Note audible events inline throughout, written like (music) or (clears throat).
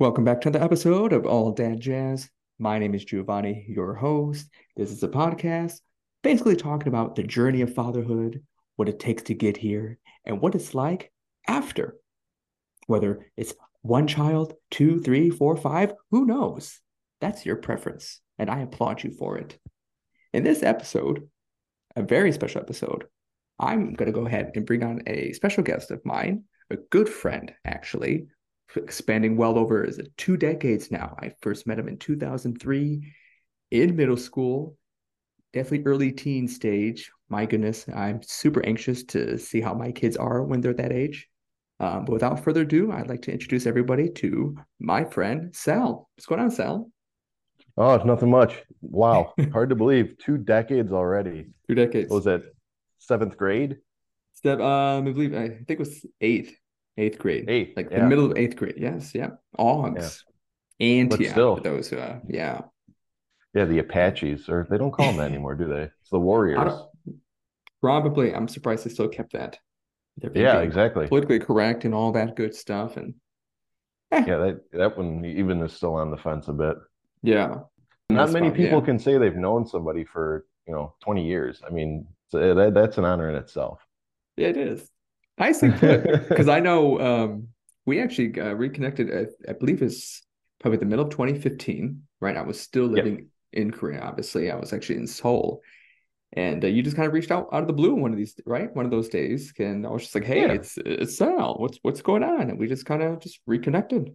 Welcome back to the episode of All Dad Jazz. My name is Giovanni, your host. This is a podcast basically talking about the journey of fatherhood, what it takes to get here, and what it's like after. Whether it's one child, two, three, four, five, who knows? That's your preference, and I applaud you for it. In this episode, a very special episode, I'm going to go ahead and bring on a special guest of mine, a good friend, actually, expanding well over is it two decades now. I first met him in 2003 in middle school, definitely early teen stage. My goodness, I'm super anxious to see how my kids are when they're that age. Um, but without further ado, I'd like to introduce everybody to my friend Sal. What's going on, Sal? Oh, it's nothing much. Wow, (laughs) hard to believe. Two decades already. Two decades. What was that seventh grade? Step, um, I believe I think it was eighth eighth grade, eighth, like yeah. the middle of eighth grade. Yes, yeah, Augs, yeah, still. those, uh, yeah, Yeah, the Apaches, or they don't call them that anymore, do they? It's the Warriors. Probably. I'm surprised they still kept that. Yeah, exactly. politically correct and all that good stuff, and eh, Yeah, that that one even is still on the fence a bit. yeah, Not many fine, people yeah. can say they've known somebody for you know 20 years. I mean, so that, that's an honor in itself. Yeah, it is. Nicely put. Because I (laughs) know um, we actually uh, reconnected. At, I believe it's probably the middle of 2015. Right, I was still Yep. living in Korea. Obviously, I was actually in Seoul, and uh, you just kind of reached out out of the blue one of these, right? One of those days, and I was just like, "Hey, Yeah. it's it's Sal. What's what's going on?" And we just kind of just reconnected.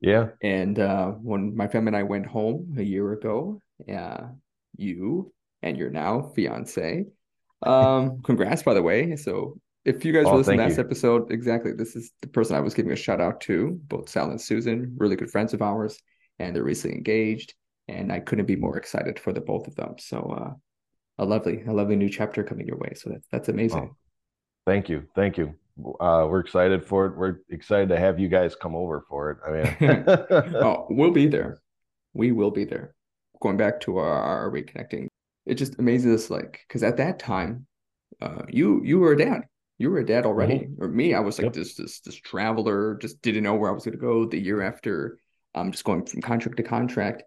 Yeah, And uh, when my family and I went home a year ago, uh, you and your now fiance, um, congrats by the way. So if you guys Oh, were listening to last you. episode, exactly, this is the person I was giving a shout out to, both Sal and Susan, really good friends of ours, and they're recently engaged. And I couldn't be more excited for the both of them. So uh, a lovely, a lovely new chapter coming your way. So that's that's amazing. Oh, thank you, thank you. Uh, we're excited for it. We're excited to have you guys come over for it. I mean, (laughs) (laughs) Oh, we'll be there. We will be there. Going back to our, our reconnecting, it just amazes us, like, because at that time, uh, you you were a dad. You were a dad already. Or me, I was like Yep. this this this traveler, just didn't know where I was going to go. The year after, I'm um, just going from contract to contract,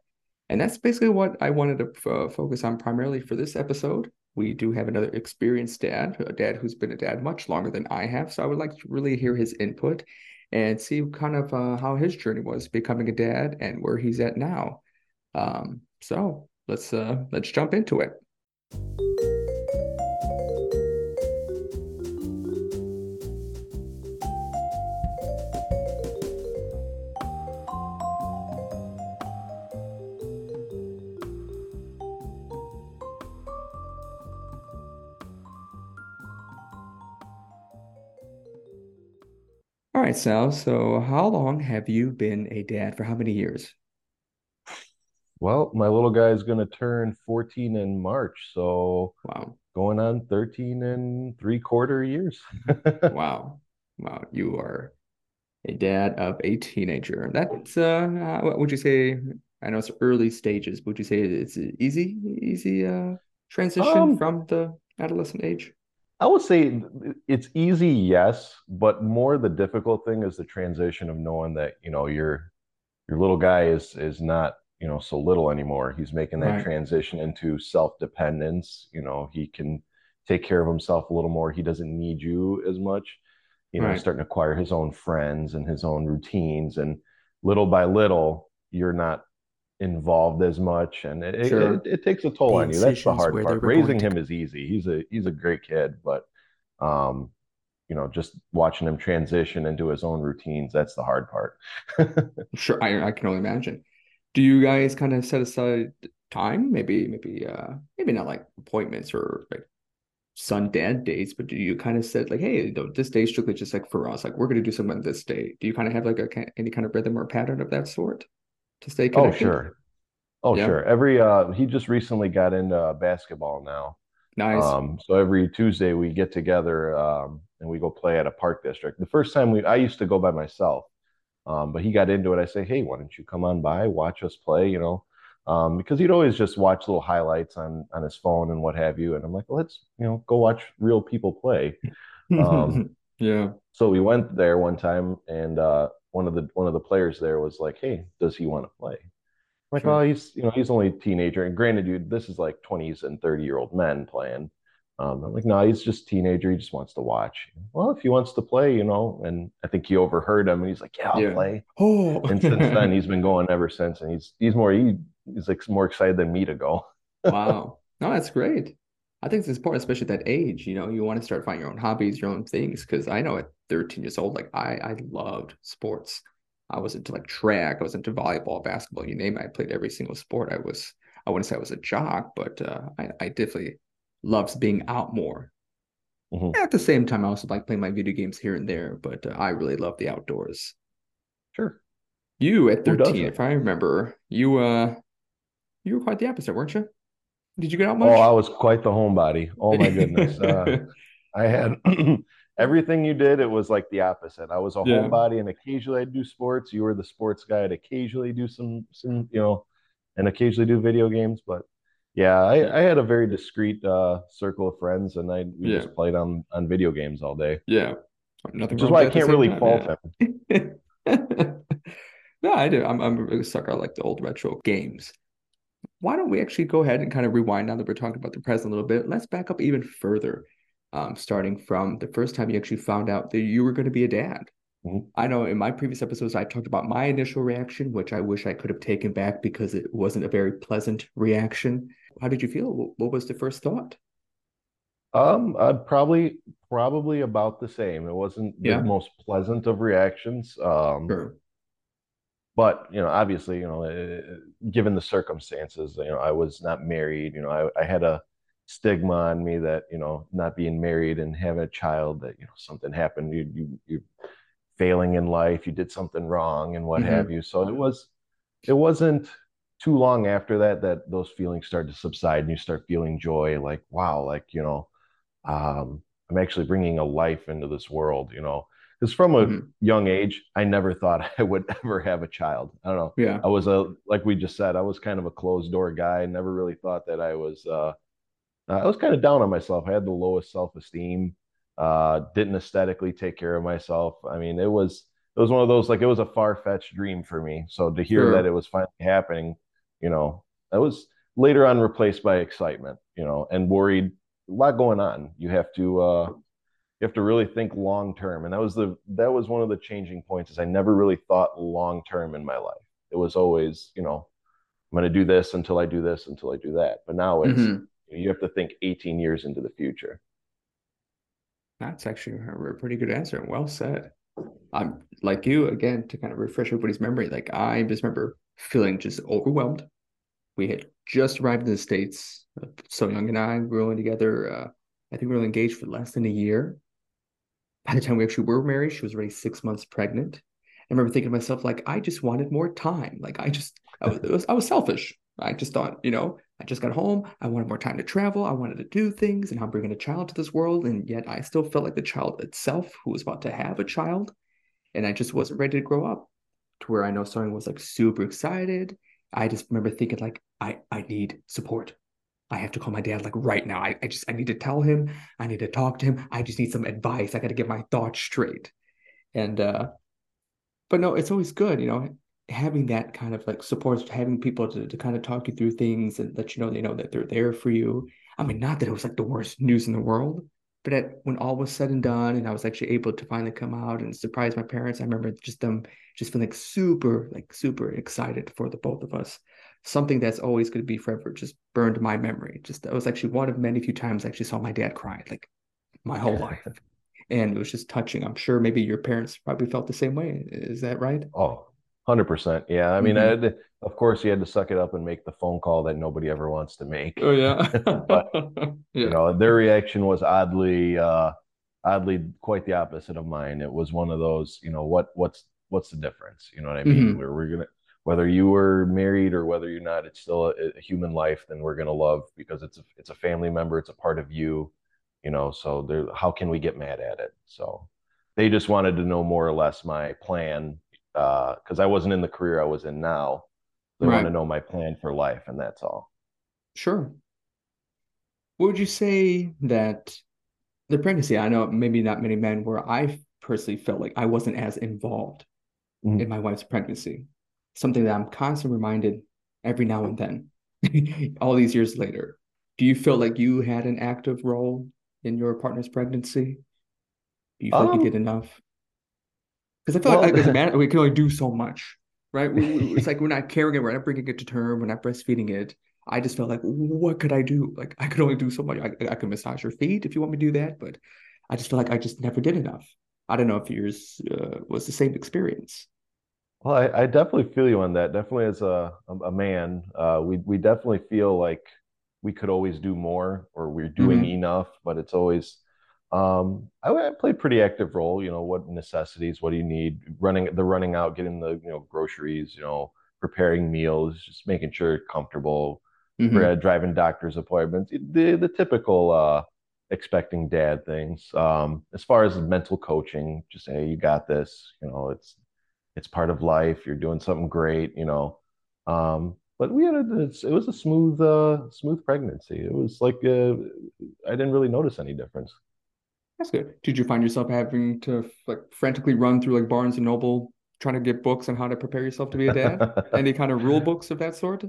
and that's basically what I wanted to uh, focus on primarily for this episode. We do have another experienced dad, a dad who's been a dad much longer than I have. So I would like to really hear his input and see kind of uh, how his journey was becoming a dad and where he's at now. Um, so let's uh, let's jump into it. All right, Sal. So how long have you been a dad? For how many years? well, my little guy is going to turn 14 in March, so Wow, going on 13 and three quarter years. (laughs) wow, wow. You are a dad of a teenager. That's uh, uh, what would you say? I know it's early stages. But would you say it's an easy, easy uh transition Um, from the adolescent age? I would say it's easy, yes, but more the difficult thing is the transition of knowing that, you know, your your little guy is is not, you know, so little anymore. He's making that Right. transition into self-dependence. You know, he can take care of himself a little more. He doesn't need you as much. You know, Right. he's starting to acquire his own friends and his own routines, and little by little, you're not involved as much, and it, Sure. it, it takes a toll The on you. That's the hard part. Raising to him is easy. He's a he's a great kid, but um, you know, just watching him transition into his own routines, that's the hard part. (laughs) Sure, I I can only imagine. Do you guys kind of set aside time? Maybe maybe uh maybe not like appointments or like son dad dates, but do you kind of set like, hey, you know, this day is strictly just like for us, like we're gonna do something on this day. Do you kind of have like a any kind of rhythm or pattern of that sort to stay Oh, sure. Oh, Yeah, sure. Every uh he just recently got into basketball now. nice. Um, so every Tuesday we get together um and we go play at a park district. The first time we I used to go by myself. Um, but he got into it. I say, hey, why don't you come on by, watch us play, you know? Um, because he'd always just watch little highlights on on his phone and what have you. And I'm like, well, let's, you know, go watch real people play. (laughs) Um, Yeah, so we went there one time and uh one of the one of the players there was like, "Hey, does he want to play?" I'm like, Sure. well, he's you know he's only a teenager, and granted, dude, this is like 20s and 30 year old men playing. Um, I'm like, no, he's just a teenager. He just wants to watch. Well, if he wants to play, you know, and I think he overheard him, and he's like, yeah, I'll Yeah. play. (gasps) Oh, And since then, he's been going ever since, and he's he's more he, he's like more excited than me to go. (laughs) wow. No, that's great. I think it's important, especially at that age. You know, you want to start finding your own hobbies, your own things. Because I know at 13 years old, like I, I loved sports. I was into like track. I was into volleyball, basketball, you name it. I played every single sport. I was, I wouldn't say I was a jock, but uh, I, I definitely loved being out more. Mhm. At the same time, I also like playing my video games here and there, but uh, I really love the outdoors. Sure, You at 13, if I remember, you uh you were quite the opposite, weren't you? Did you get out much? Oh, I was quite the homebody. Oh my goodness. (laughs) Uh, I had (clears throat) everything you did, it was like the opposite. I was a Yeah. homebody and occasionally I'd do sports. You were the sports guy. I'd occasionally do some some, you know, and occasionally do video games. But yeah. I, I had a very discreet uh circle of friends and I we Yeah. just played on on video games all day. Yeah. Nothing Which is why I can't really fault him. (laughs) No, I do. I'm I'm a sucker. I like the old retro games. Why don't we actually go ahead and kind of rewind now that we're talking about the present a little bit? Let's back up even further, um, starting from the first time you actually found out that you were going to be a dad. Mhm. I know in my previous episodes, I talked about my initial reaction, which I wish I could have taken back because it wasn't a very pleasant reaction. How did you feel? What was the first thought? Um, I'd probably probably about the same. It wasn't the most pleasant of reactions. Um, sure. but you know obviously you know uh, given the circumstances you know i was not married you know I, I had a stigma on me that you know not being married and having a child that you know something happened you you you failing in life you did something wrong and what have hmm you so it was it wasn't too long after that that those feelings start to subside and you start feeling joy like wow like you know um, I'm actually bringing a life into this world, you know. Because from a hmm young age, I never thought (laughs) I would ever have a child. I don't know. Yeah, I was a, like we just said, I was kind of a closed door guy. Never really thought that I was, uh, I was kind of down on myself. I had the lowest self esteem, uh, didn't aesthetically take care of myself. I mean, it was, it was one of those, like, it was a far fetched dream for me. So to hear that it was finally happening, you know, that was later on replaced by excitement, you know, and worried a lot going on. You have to uh you have to really think long term. And that was the that was one of the changing points is I never really thought long term in my life. It was always, you know, I'm gonna do this until I do this until I do that. But now it's hmm you have to think 18 years into the future. That's actually a pretty good answer. Well said. I'm like you again to kind of refresh everybody's memory. Like I just remember feeling just overwhelmed. We had just arrived in the States. uh, So Young and I we were only together. Uh, I think we were engaged for less than a year. By the time we actually were married, she was already six months pregnant. I remember thinking to myself, like, I just wanted more time. Like, I just, I was, I was selfish. I just thought, you know, I just got home. I wanted more time to travel. I wanted to do things, and I'm bringing a child to this world. And yet, I still felt like the child itself, who was about to have a child, and I just wasn't ready to grow up. To where I know someone was like super excited. I just remember thinking, like, I, I need support. I have to call my dad like right now. I, I just I need to tell him. I need to talk to him. I just need some advice. I got to get my thoughts straight. And uh, but no, it's always good, you know, having that kind of like support, having people to, to kind of talk you through things and let you know they know that they're there for you. I mean, not that it was like the worst news in the world, but at, when all was said and done, and I was actually able to finally come out and surprise my parents, I remember just them just feeling like super, like super excited for the both of us. Something that's always going to be forever just burned my memory. Just that was actually one of many few times I actually saw my dad cry, like my whole life. And it was just touching. I'm sure maybe your parents probably felt the same way. Is that right? Oh, 100%. Yeah. I mean, I hmm had to, of course you had to suck it up and make the phone call that nobody ever wants to make. Oh yeah. (laughs) But (laughs) you know, their reaction was oddly uh oddly quite the opposite of mine. It was one of those, you know, what what's what's the difference? You know what I mean? hmm Where we're gonna whether you were married or whether you're not, it's still a, a human life, then we're gonna love because it's a it's a family member, it's a part of you, you know, so there how can we get mad at it? So they just wanted to know more or less my plan, uh, because I wasn't in the career I was in now. They want to know my plan for life, and that's all. Sure. What would you say that the pregnancy? I know maybe not many men where I personally felt like I wasn't as involved. in my wife's pregnancy. Something that I'm constantly reminded every now and then, (laughs) all these years later. Do you feel like you had an active role in your partner's pregnancy? Do you feel like you did Um, enough? Because I feel well, like as a (laughs) man, we can only do so much, right? We, we- it's like we're not carrying it, we're not bringing it to term, we're not breastfeeding it. I just felt like, what could I do? Like I could only do so much. I, I could massage your feet if you want me to do that, but I just feel like I just never did enough. I don't know if yours uh, was the same experience. Well, I, I definitely feel you on that. Definitely as a a, man, uh, we we definitely feel like we could always do more or we're doing hmm enough, but it's always um I, I play a pretty active role, you know, what necessities, what do you need, running the running out, getting the, you know, groceries, you know, preparing meals, just making sure you're comfortable, hmm for driving doctor's appointments, the the typical uh expecting dad things. Um, as far as mental coaching, just hey, you got this, you know, it's it's part of life. You're doing something great, you know. Um, but we had a, it's, it was a smooth, uh, smooth pregnancy. It was like uh, I didn't really notice any difference. That's good. Did you find yourself having to like frantically run through like Barnes and Noble trying to get books on how to prepare yourself to be a dad? (laughs) Any kind of rule books of that sort?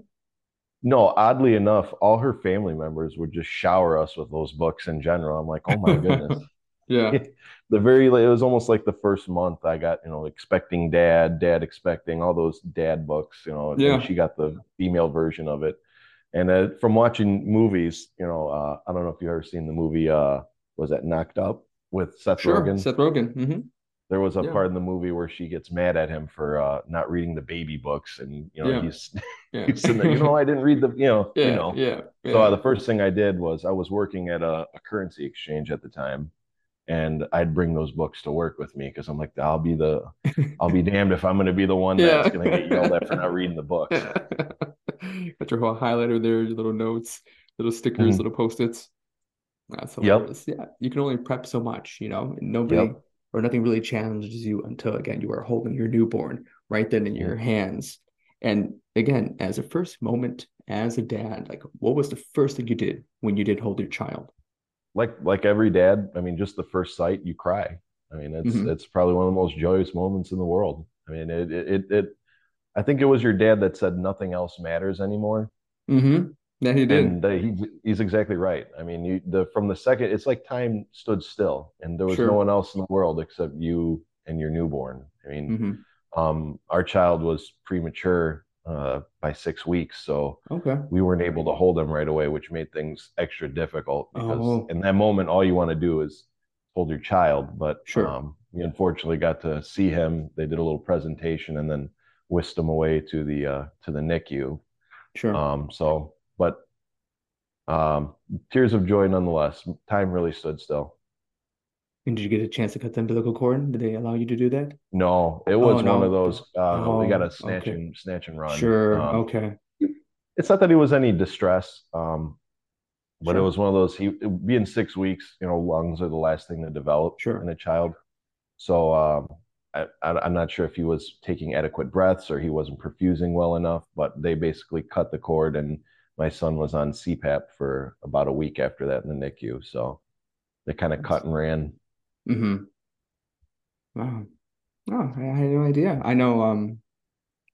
No, oddly enough, all her family members would just shower us with those books in general. I'm like, oh my goodness. (laughs) Yeah, (laughs) The very, it was almost like the first month I got, you know, expecting dad, dad expecting all those dad books, you know, yeah, she got the female version of it. And uh, from watching movies, you know, uh, I don't know if you've ever seen the movie, uh, was that Knocked Up with Seth sure. Rogen? Seth Rogen. hmm There was a Yeah, part in the movie where she gets mad at him for uh, not reading the baby books, and you know yeah, he's (laughs) yeah, he's sitting there, you know, I didn't read the, you know, you know. yeah, So uh, the first thing I did was I was working at a, a currency exchange at the time, and I'd bring those books to work with me because I'm like, I'll be the, I'll be damned if I'm going to be the one that's going to get yelled at for not reading the books. (laughs) Got your whole highlighter there, your little notes, little stickers, Mhm. little post-its. That's Yep. Yeah, you can only prep so much, you know, and nobody yep. or nothing really challenges you until again you are holding your newborn right then in your hands. And again, as a first moment as a dad, like what was the first thing you did when you did hold your child? Like like every dad, I mean, just the first sight, you cry. I mean, it's hmm it's probably one of the most joyous moments in the world. I mean, it it it, it I think it was your dad that said nothing else matters anymore. hmm Yeah, he did. And uh, he's he's exactly right. I mean, you the from the second it's like time stood still, and there was no one else in the world except you and your newborn. I mean, hmm um, our child was premature uh, by six weeks, so Okay. we weren't able to hold him right away, which made things extra difficult because Oh, in that moment, all you want to do is hold your child. But sure. um, we unfortunately got to see him. They did a little presentation and then whisked him away to the uh, to the NICU. Sure. Um, so, but um, tears of joy nonetheless. Time really stood still. And did you get a chance to cut the umbilical cord? Did they allow you to do that? No, it Oh was one of those. Uh, we got Oh, to snatch okay. and snatch and run. Sure. Um, Okay. it's not that he was any distress, um, but it was one of those. He being six weeks, you know, lungs are the last thing to develop in a child. So um, I, I, I'm not sure if he was taking adequate breaths or he wasn't perfusing well enough. But they basically cut the cord, and my son was on CPAP for about a week after that in the NICU. So they kind of cut and ran. Mm-hmm. Wow. Oh, I had no idea. I know um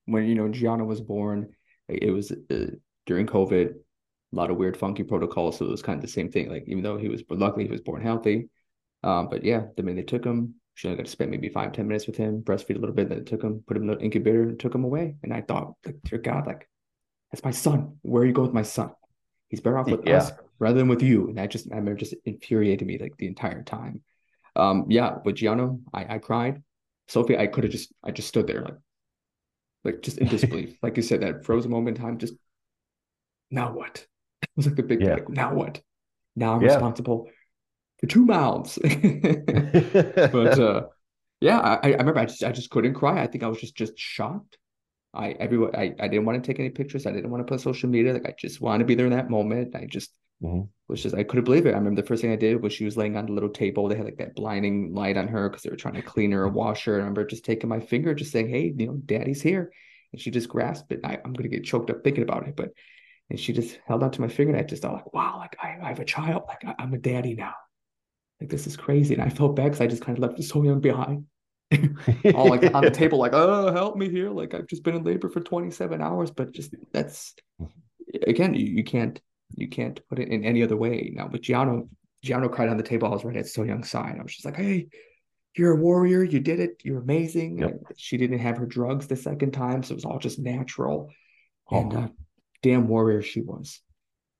when you know Gianna was born, it was uh, during COVID, a lot of weird funky protocols, so it was kind of the same thing. Like even though he was luckily he was born healthy. Um, but yeah, the minute they took him, she only got to spend maybe five, ten minutes with him, breastfeed a little bit, then they took him, put him in the incubator and took him away. And I thought, like, dear God, like that's my son. Where are you going with my son? He's better off with us rather than with you. And that just I remember just infuriated me like the entire time. Um, yeah, with Giano, I, I cried. Sophie, I could have just I just stood there like like just in disbelief. (laughs) Like you said, that frozen moment in time, just now what? (laughs) It was like the big yeah, like, now what? Now I'm yeah. responsible for two mouths. (laughs) But uh yeah, I, I remember I just I just couldn't cry. I think I was just just shocked. I everyone I, I didn't want to take any pictures. I didn't want to put social media. Like I just wanted to be there in that moment. I just Mhm. was just I couldn't believe it. I remember the first thing I did was she was laying on the little table. They had like that blinding light on her because they were trying to clean her or wash her. And I remember just taking my finger, just saying, "Hey, you know, Daddy's here," and she just grasped it. I, I'm gonna get choked up thinking about it, but and she just held onto my finger, and I just thought like, "Wow, like I, I have a child. Like I, I'm a daddy now. Like this is crazy." And I felt bad because I just kind of left So Young behind. All like on the (laughs) table, like, oh, help me here. Like I've just been in labor for 27 hours, but just that's again, you, you can't you can't put it in any other way. Now, but Giano, Giano cried on the table. I was right at So Young's side. I was just like, hey, you're a warrior. You did it. You're amazing. Yep. She didn't have her drugs the second time, so it was all just natural. Oh. And uh, damn warrior she was.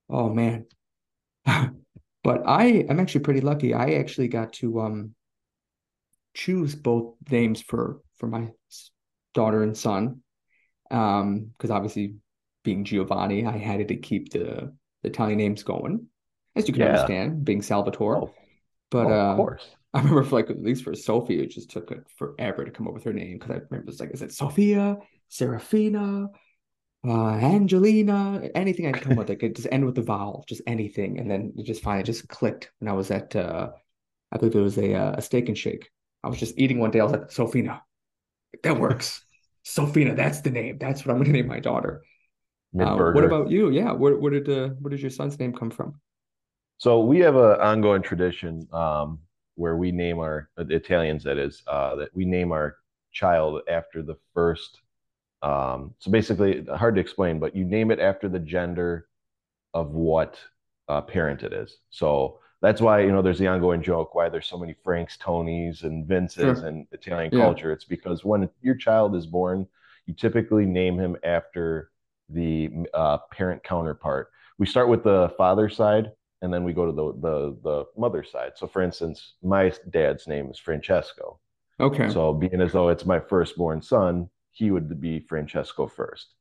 Oh man. (laughs) but I I'm actually pretty lucky. I actually got to um choose both names for for my daughter and son. Um, because obviously being Giovanni, I had to keep the, the Italian names going, as you can yeah. understand, being Salvatore. Oh. But oh, of uh, course. I remember for like at least for Sophie, it just took forever to come up with her name because I remember it's like, is it Sophia, Serafina, uh, Angelina, anything I could come with, like it just end with the vowel, just anything, and then it just finally just clicked when I was at, uh, I believe it was a uh, a steak and shake. I was just eating one day. I was like, Sophina, that works. (laughs) Sophina, that's the name. That's what I'm going to name my daughter. Uh, what about you? Yeah, where, where did uh, where did your son's name come from? So we have an ongoing tradition um, where we name our uh, Italians. That is uh, that we name our child after the first. Um, so basically, hard to explain, but you name it after the gender of what uh, parent it is. So that's why you know there's the ongoing joke why there's so many Franks, Tonys, and Vinces sure. in Italian yeah. culture. It's because when your child is born, you typically name him after the uh, parent counterpart. We start with the father side, and then we go to the the the mother side. So, for instance, my dad's name is Francesco. Okay. So, being as though it's my firstborn son, he would be Francesco first.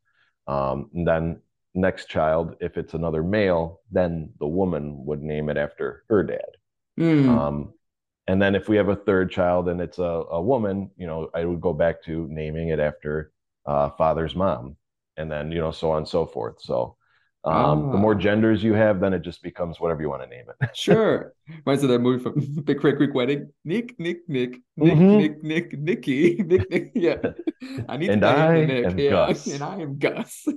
Um, and then next child, if it's another male, then the woman would name it after her dad. Mm. Um, and then if we have a third child and it's a, a woman, you know, I would go back to naming it after uh, father's mom, and then you know so on and so forth. So um, the more ah. genders you have, then it just becomes whatever you want to name it. (laughs) sure. Reminds of that movie from Big Red Greek Wedding. Nick, Nick, Nick, Nick, mm-hmm. Nick, Nick, Nicky, (laughs) Nick, Nick. Yeah. (laughs) I need and to I Nick. am yeah. Gus. And I am Gus.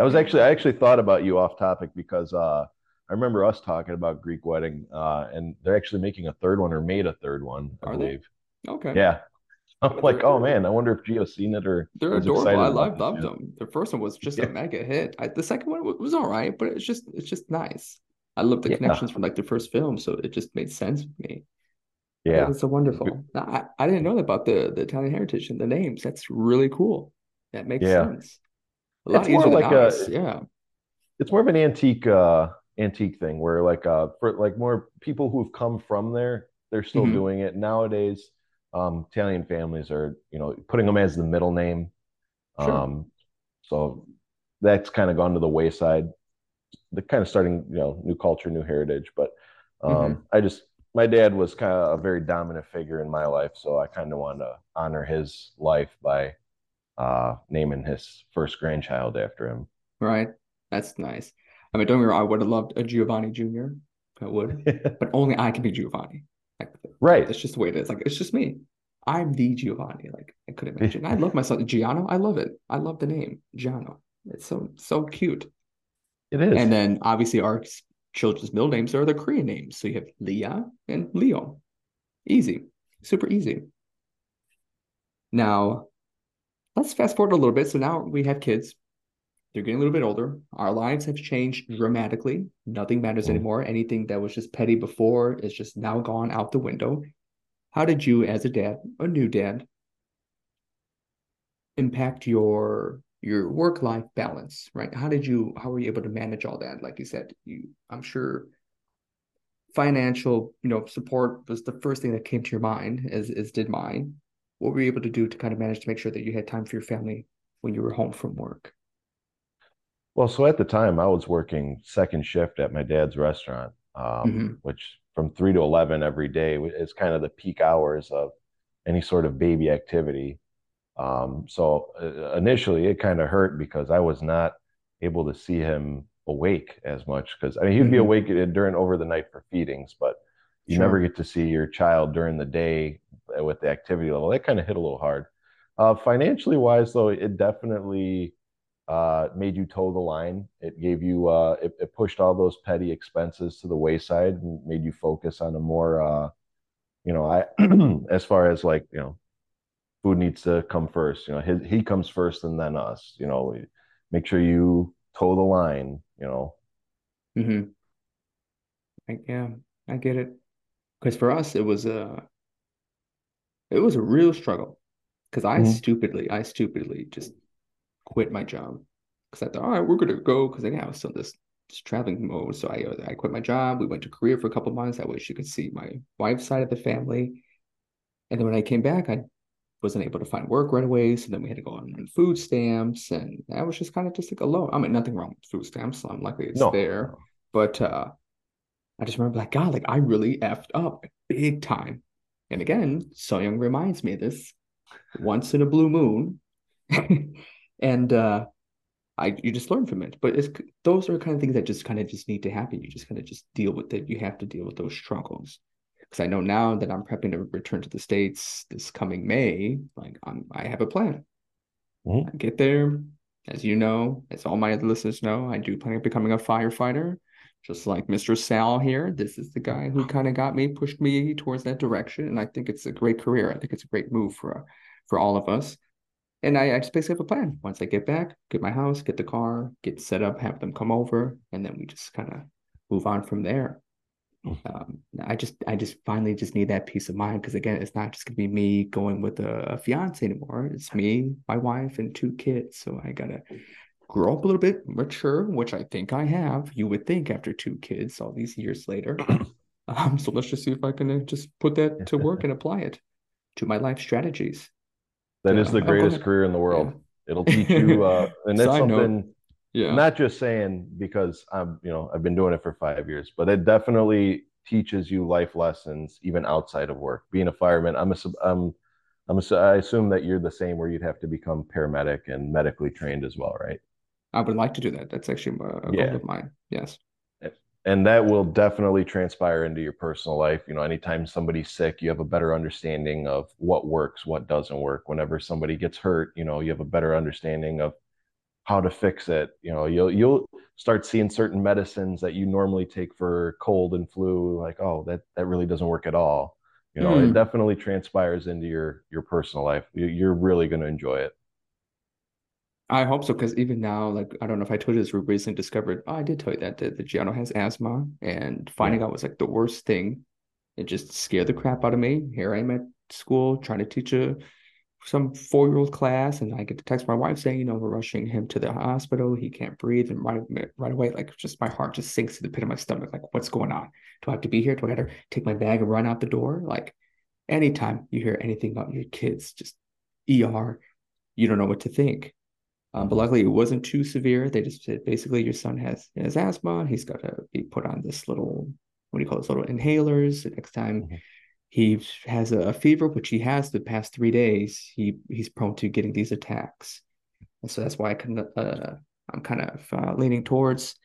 I was actually I actually thought about you off topic because uh, I remember us talking about Greek Wedding, uh, and they're actually making a third one or made a third one, I Are believe. They? Okay. Yeah. (laughs) I'm like, oh man, I wonder if Gio's seen it or. They're adorable. I loved, loved them. The first one was just yeah. a mega hit. I, the second one was all right, but it's just it's just nice. I love the yeah. connections from like the first film, so it just made sense with me. Yeah, it's so wonderful. I, I didn't know about the the Italian heritage and the names. That's really cool. That makes yeah. sense. It's more like a yeah. It's more of an antique uh antique thing where like uh for like more people who've come from there, they're still mm-hmm. doing it nowadays um, Italian families are, you know, putting them as the middle name. Sure. Um, so that's kind of gone to the wayside. They're kind of starting, you know, new culture, new heritage. But um, mm-hmm. I just, my dad was kind of a very dominant figure in my life. So I kind of wanted to honor his life by uh, naming his first grandchild after him. Right. That's nice. I mean, don't get me wrong, I would have loved a Giovanni Jr. I would, (laughs) but only I can be Giovanni. Like, right. That's just the way it is. Like, it's just me. I'm the Giovanni. Like, I could imagine. I (laughs) love my son Giano. I love it. I love the name Giano. It's so so cute. It is. And then obviously our children's middle names are the Korean names. So you have Leah and Leo. Easy. Super easy. Now, let's fast forward a little bit. So now we have kids. They're getting a little bit older. Our lives have changed dramatically. Nothing matters mm. anymore. Anything that was just petty before is just now gone out the window. How did you, as a dad, a new dad, impact your your work life balance? Right? How did you? How were you able to manage all that? Like you said, you. I'm sure financial, you know, support was the first thing that came to your mind, as as did mine. What were you able to do to kind of manage to make sure that you had time for your family when you were home from work? Well, so at the time I was working second shift at my dad's restaurant, um, mm-hmm. which from three to 11 every day is kind of the peak hours of any sort of baby activity. Um, so uh, initially it kind of hurt because I was not able to see him awake as much because I mean he'd mm-hmm. be awake during over the night for feedings, but you sure. never get to see your child during the day with the activity level. That kind of hit a little hard. Uh, financially wise, though, it definitely uh, made you toe the line. It gave you, uh, it, it, pushed all those petty expenses to the wayside and made you focus on a more, uh, you know, I (clears throat) as far as like, you know, food needs to come first. You know, his, he comes first and then us. You know, make sure you toe the line. You know. I, yeah, I get it. Because for us, it was a it was a real struggle. Because I mm-hmm. stupidly, I stupidly just quit my job because I thought, all right, we're gonna go. Because I was still this, this traveling mode, so I I quit my job. We went to Korea for a couple months. That way, she could see my wife's side of the family. And then when I came back, I wasn't able to find work right away. So then we had to go on food stamps, and I was just kind of just like alone. I mean, nothing wrong with food stamps. I'm lucky it's no. there, but uh, I just remember like God, like I really effed up big time. And again, So Young reminds me of this once in a blue moon, (laughs) and uh, I you just learn from it. But it's those are kind of things that just kind of just need to happen. You just kind of just deal with it. You have to deal with those struggles because I know now that I'm prepping to return to the states this coming May. Like I'm, I have a plan. Mm-hmm. I get there, as you know, as all my other listeners know, I do plan on becoming a firefighter, just like Mr. Sal here. This is the guy who kind of got me, pushed me towards that direction, and I think it's a great career. I think it's a great move for for all of us. And I, I just basically have a plan. Once I get back, get my house, get the car, get set up, have them come over, and then we just kind of move on from there. Um, I just I just finally just need that peace of mind because again, it's not just gonna be me going with a, a fiance anymore. It's me, my wife, and two kids. So I gotta grow up a little bit, mature, which I think I have. You would think after two kids, all these years later. (clears throat) um, so let's just see if I can uh, just put that to (laughs) work and apply it to my life strategies. That is the greatest career in the world. Yeah. It'll teach you, uh, (laughs) and that's something. Note yeah. Not just saying because I'm, you know, I've been doing it for five years, but it definitely teaches you life lessons even outside of work. Being a fireman, I'm a, I'm, I'm a, I assume that you're the same where you'd have to become paramedic and medically trained as well, right? I would like to do that. That's actually a yeah. goal of mine. Yes. And that will definitely transpire into your personal life. You know, anytime somebody's sick, you have a better understanding of what works, what doesn't work. Whenever somebody gets hurt, you know, you have a better understanding of how to fix it. You know, you'll you'll start seeing certain medicines that you normally take for cold and flu, like, oh, that that really doesn't work at all. You know, mm. it hmm. definitely transpires into your your personal life. You're really going to enjoy it. I hope so, because even now, like I don't know if I told you this, we recently discovered. Oh, I did tell you that the, the Giano has asthma, and finding yeah. out was like the worst thing. It just scared the crap out of me. Here I am at school trying to teach a some four year old class, and I get to text my wife saying, you know, we're rushing him to the hospital. He can't breathe, and right right away, like just my heart just sinks to the pit of my stomach. Like, what's going on? Do I have to be here? Do I have to take my bag and run out the door? Like, anytime you hear anything about your kids, just ER, you don't know what to think. Um, but luckily, it wasn't too severe. They just said basically your son has has asthma. He's got to be put on this little what do you call this little inhalers. The next time mm-hmm he has a, fever, which he has the past three days. He he's prone to getting these attacks, and so that's why I can uh, I'm kind of uh, leaning towards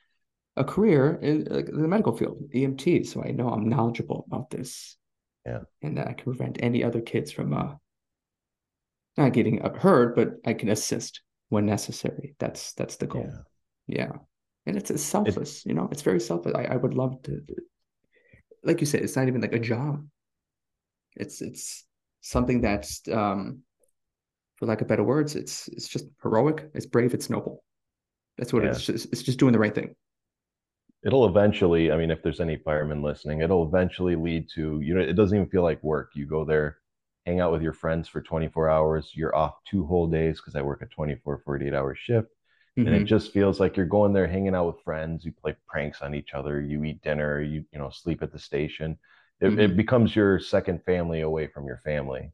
a career in, uh, the medical field, EMT. So I know I'm knowledgeable about this, yeah, and that I can prevent any other kids from uh, not getting hurt, but I can assist when necessary. That's that's the goal. Yeah, yeah. and it's, it's selfless. It, you know, it's very selfless. I, I would love to, like you said, it's not even like a job it's it's something that's um, for lack of better words, it's it's just heroic, it's brave, it's noble. That's what yeah. it's just it's just doing the right thing. It'll eventually, I mean, if there's any firemen listening, it'll eventually lead to, you know, it doesn't even feel like work. You go there, hang out with your friends for 24 hours, you're off two whole days because I work a 24, 48 hour shift. Mm-hmm. And it mm-hmm. just feels like you're going there hanging out with friends, you play pranks on each other, you eat dinner, you, you know, sleep at the station it, mm-hmm. it becomes your second family away from your family.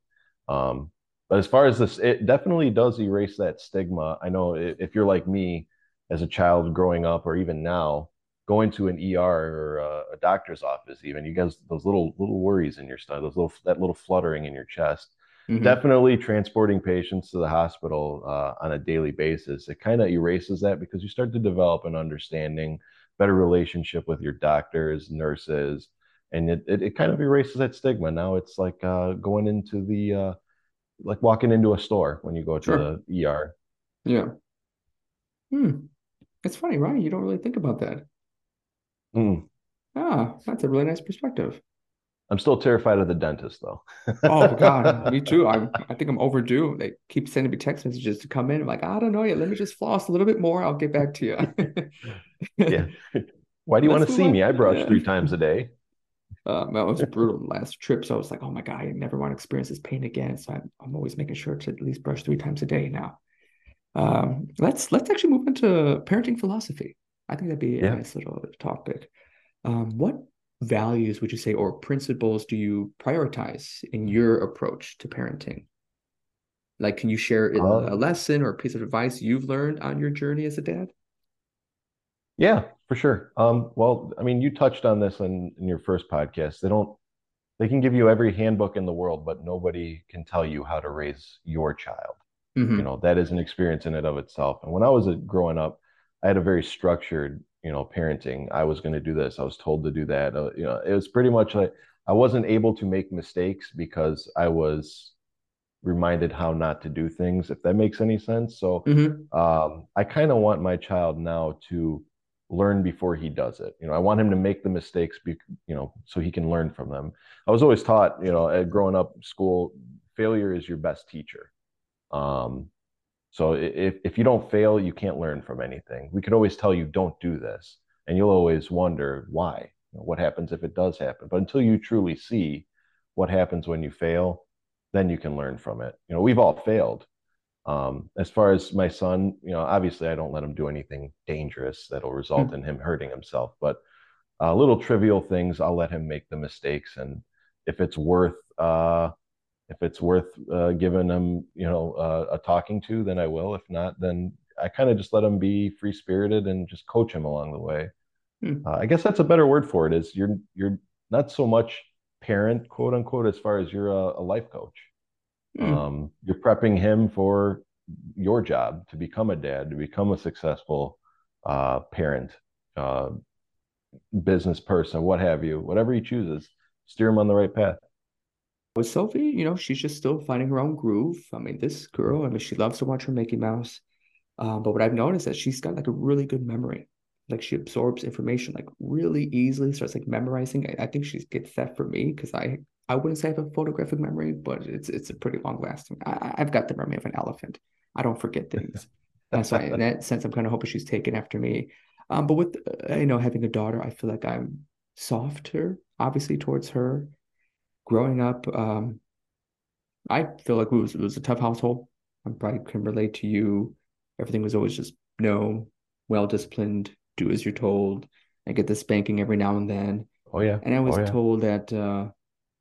Um, but as far as this, it definitely does erase that stigma. I know if you're like me as a child growing up, or even now, going to an ER or a, a doctor's office, even you guys, those little little worries in your stomach, those little that little fluttering in your chest. Mm-hmm. Definitely transporting patients to the hospital uh, on a daily basis. It kind of erases that because you start to develop an understanding, better relationship with your doctors, nurses, and it, it, it, kind of erases that stigma. Now it's like uh, going into the uh, like walking into a store when you go to sure. the ER. Yeah. Hmm. It's funny, right? You don't really think about that. Mm. Ah, that's a really nice perspective. I'm still terrified of the dentist though. oh (laughs) God, me too. I'm I think I'm overdue. They keep sending me text messages to come in. I'm like, I don't know yet. Let me just floss a little bit more. I'll get back to you. (laughs) yeah. Why do you want to see me? I brush yeah. three times a day. Um, that was brutal last trip. So I was like, oh my God, I never want to experience this pain again. So I'm, I'm always making sure to at least brush three times a day now. Um, let's let's actually move into parenting philosophy. I think that'd be a nice little topic. Um, what values would you say or principles do you prioritize in your approach to parenting? Like, can you share um, a lesson or a piece of advice you've learned on your journey as a dad? Yeah, for sure. Um, well, I mean, you touched on this in, in your first podcast. They don't, they can give you every handbook in the world, but nobody can tell you how to raise your child. Mm-hmm. You know, that is an experience in and of itself. And when I was a, growing up, I had a very structured, you know, parenting. I was going to do this. I was told to do that. Uh, you know, it was pretty much like I wasn't able to make mistakes because I was reminded how not to do things. If that makes any sense. So mm-hmm. um, I kind of want my child now to learn before he does it. You know, I want him to make the mistakes, be, you know, so he can learn from them. I was always taught, you know, growing up school, failure is your best teacher. Um, so if, if you don't fail, you can't learn from anything. We could always tell you, don't do this. And you'll always wonder why, what happens if it does happen. But until you truly see what happens when you fail, then you can learn from it. You know, we've all failed. Um, as far as my son, you know, obviously I don't let him do anything dangerous that'll result mm-hmm. in him hurting himself, but uh, little trivial things, I'll let him make the mistakes. And if it's worth, uh, if it's worth uh, giving them, you know, uh, a talking to, then I will. If not, then I kind of just let him be free spirited and just coach him along the way. Hmm. Uh, I guess that's a better word for it. Is you're you're not so much parent, quote unquote, as far as you're a, a life coach. Hmm. Um, you're prepping him for your job to become a dad, to become a successful uh, parent, uh, business person, what have you, whatever he chooses, steer him on the right path with Sophie, you know, she's just still finding her own groove. I mean, this girl, I mean, she loves to watch her Mickey Mouse. Um, but what I've noticed is that she's got like a really good memory. Like she absorbs information like really easily, starts like memorizing. I, I think she gets that for me because I I wouldn't say I have a photographic memory, but it's it's a pretty long lasting. I, I've got the memory of an elephant. I don't forget (laughs) things. so I, in that sense, I'm kind of hoping she's taken after me. Um, but with uh, you know having a daughter, I feel like I'm softer, obviously towards her growing up, um, I feel like it was it was a tough household. I probably can relate to you. Everything was always just no, well disciplined, do as you're told. I get the spanking every now and then. Oh yeah. And I was oh, yeah. told that uh,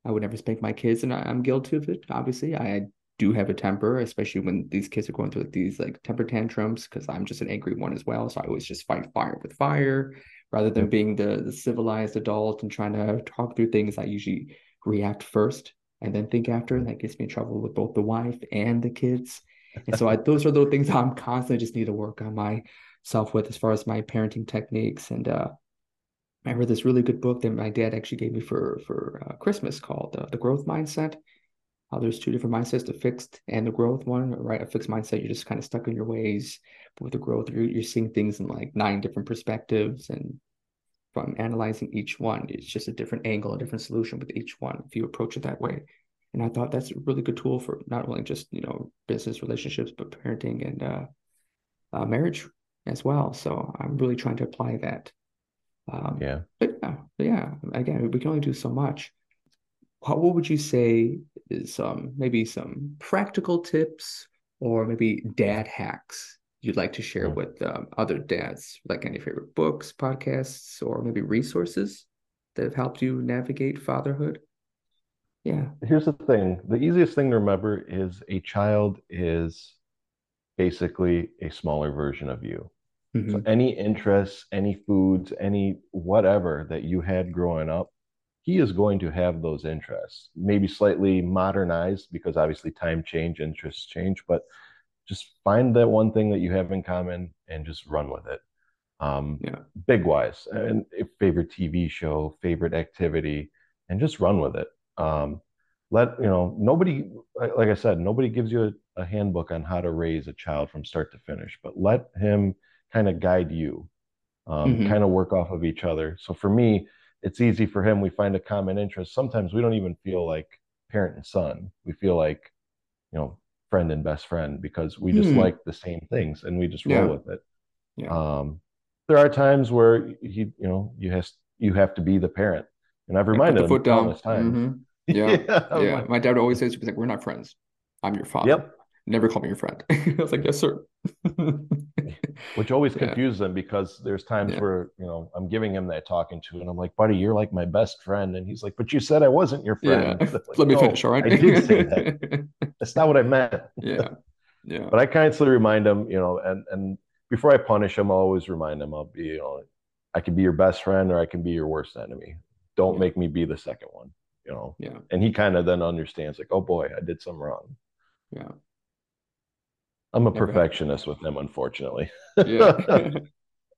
I would never spank my kids, and I, am guilty of it. Obviously, I do have a temper, especially when these kids are going through like these like temper tantrums, because I'm just an angry one as well. So I always just fight fire with fire, rather than being the the civilized adult and trying to talk through things. I usually react first and then think after. That gets me in trouble with both the wife and the kids. And so I, (laughs) those are the things I'm constantly just need to work on myself with as far as my parenting techniques. And uh, I read this really good book that my dad actually gave me for for uh, Christmas called uh, The Growth Mindset. How there's two different mindsets: the fixed and the growth one. Right, a fixed mindset, you're just kind of stuck in your ways. But with the growth, you're, you're seeing things in like nine different perspectives and from analyzing each one. It's just a different angle, a different solution with each one if you approach it that way. And I thought that's a really good tool for not only just you know business relationships, but parenting and uh, uh, marriage as well. So I'm really trying to apply that. Um, yeah. But yeah, but yeah. Again, we can only do so much. What, what would you say is um, maybe some practical tips or maybe dad hacks you'd like to share with um, other dads, like any favorite books, podcasts, or maybe resources that have helped you navigate fatherhood? Yeah. Here's the thing the easiest thing to remember is a child is basically a smaller version of you. Mm-hmm. So any interests, any foods, any whatever that you had growing up, he is going to have those interests. Maybe slightly modernized because obviously time change, interests change, but just find that one thing that you have in common and just run with it. Um, yeah. Big wise and favorite TV show, favorite activity, and just run with it. Um, let you know nobody, like I said, nobody gives you a, a handbook on how to raise a child from start to finish, but let him kind of guide you, um, mm-hmm. kind of work off of each other. So for me, it's easy for him. We find a common interest. Sometimes we don't even feel like parent and son. We feel like, you know, friend and best friend because we just Hmm. like the same things and we just roll Yeah. with it. Yeah. Um, there are times where he, you know, you has you have to be the parent, and I've Yeah, reminded him countless times. Mhm. (laughs) Yeah. I'm Yeah. like, My dad always says, he's like, we're not friends. I'm your father. yep. Never call me your friend. (laughs) I was like, yes, sir. (laughs) Which always Yeah. confuses him because there's times Yeah. where you know I'm giving him that talking to, and I'm like, buddy, you're like my best friend, and he's like, but you said I wasn't your Yeah. friend. (laughs) Like, Let me "No, finish, all right? I did say that. That's not what I meant. Yeah. Yeah. But I constantly remind him, you know, and and before I punish him, I'll always remind him, I'll be, you know, I can be your best friend or I can be your worst enemy. Don't Yeah. make me be the second one, you know. Yeah. And he kind of then understands, like, oh boy, I did something wrong. Yeah. I'm a perfectionist with them, unfortunately. Yeah. (laughs)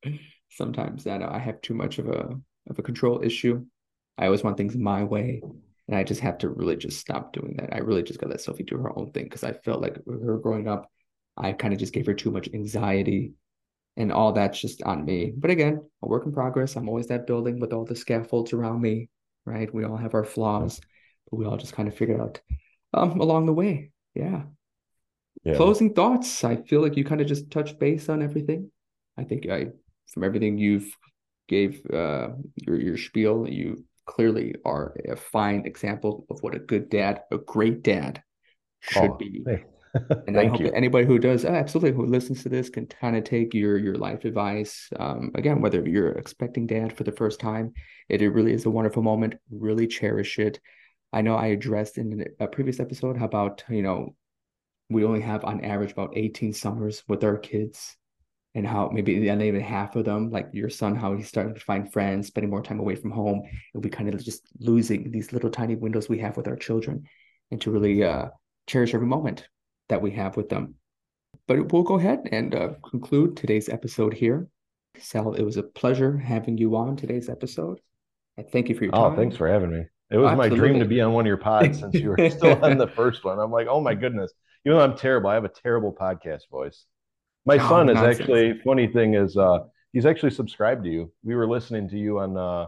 (laughs) Sometimes that I have too much of a of a control issue. I always want things my way, and I just have to really just stop doing that. I really just got to let Sophie do her own thing because I felt like with her growing up, I kind of just gave her too much anxiety, and all that's just on me. But again, a work in progress. I'm always that building with all the scaffolds around me, right? We all have our flaws, but we all just kind of figure it out um along the way. Yeah. Yeah. Closing thoughts. I feel like you kind of just touched base on everything. I think I, from everything you've gave uh, your your spiel, you clearly are a fine example of what a good dad, a great dad, should Oh, be. hey. (laughs) And I hope you. anybody who does, uh, absolutely, who listens to this can kind of take your your life advice. Um, again, whether you're expecting dad for the first time, it, it really is a wonderful moment. Really cherish it. I know I addressed in a previous episode how about, you know, we only have on average about 18 summers with our kids and how maybe and even half of them, like your son, how he's starting to find friends, spending more time away from home, and we kind of just losing these little tiny windows we have with our children and to really uh, cherish every moment that we have with them. But we'll go ahead and uh, conclude today's episode here. Sal, it was a pleasure having you on today's episode. I thank you for your Oh, time. thanks for having me. It was my dream to be on one of your pods since you were still (laughs) on the first one. I'm like, oh my goodness. Even though I'm terrible, I have a terrible podcast voice. My Oh, son is nonsense. actually funny thing is uh he's actually subscribed to you. We were listening to you on uh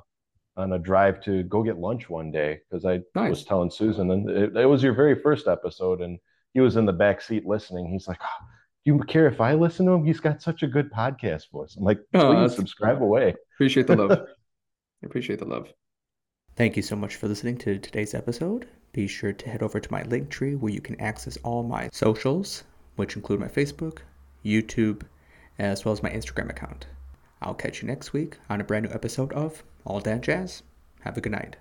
on a drive to go get lunch one day because I Nice. was telling Susan and it, it was your very first episode and he was in the back seat listening. He's like, oh, do you care if I listen to him? He's got such a good podcast voice. I'm like, Oh, please that's- subscribe away. Appreciate the love. I (laughs) appreciate the love. Thank you so much for listening to today's episode. Be sure to head over to my LinkTree where you can access all my socials, which include my Facebook, YouTube, as well as my Instagram account. I'll catch you next week on a brand new episode of All Dad Jazz. Have a good night.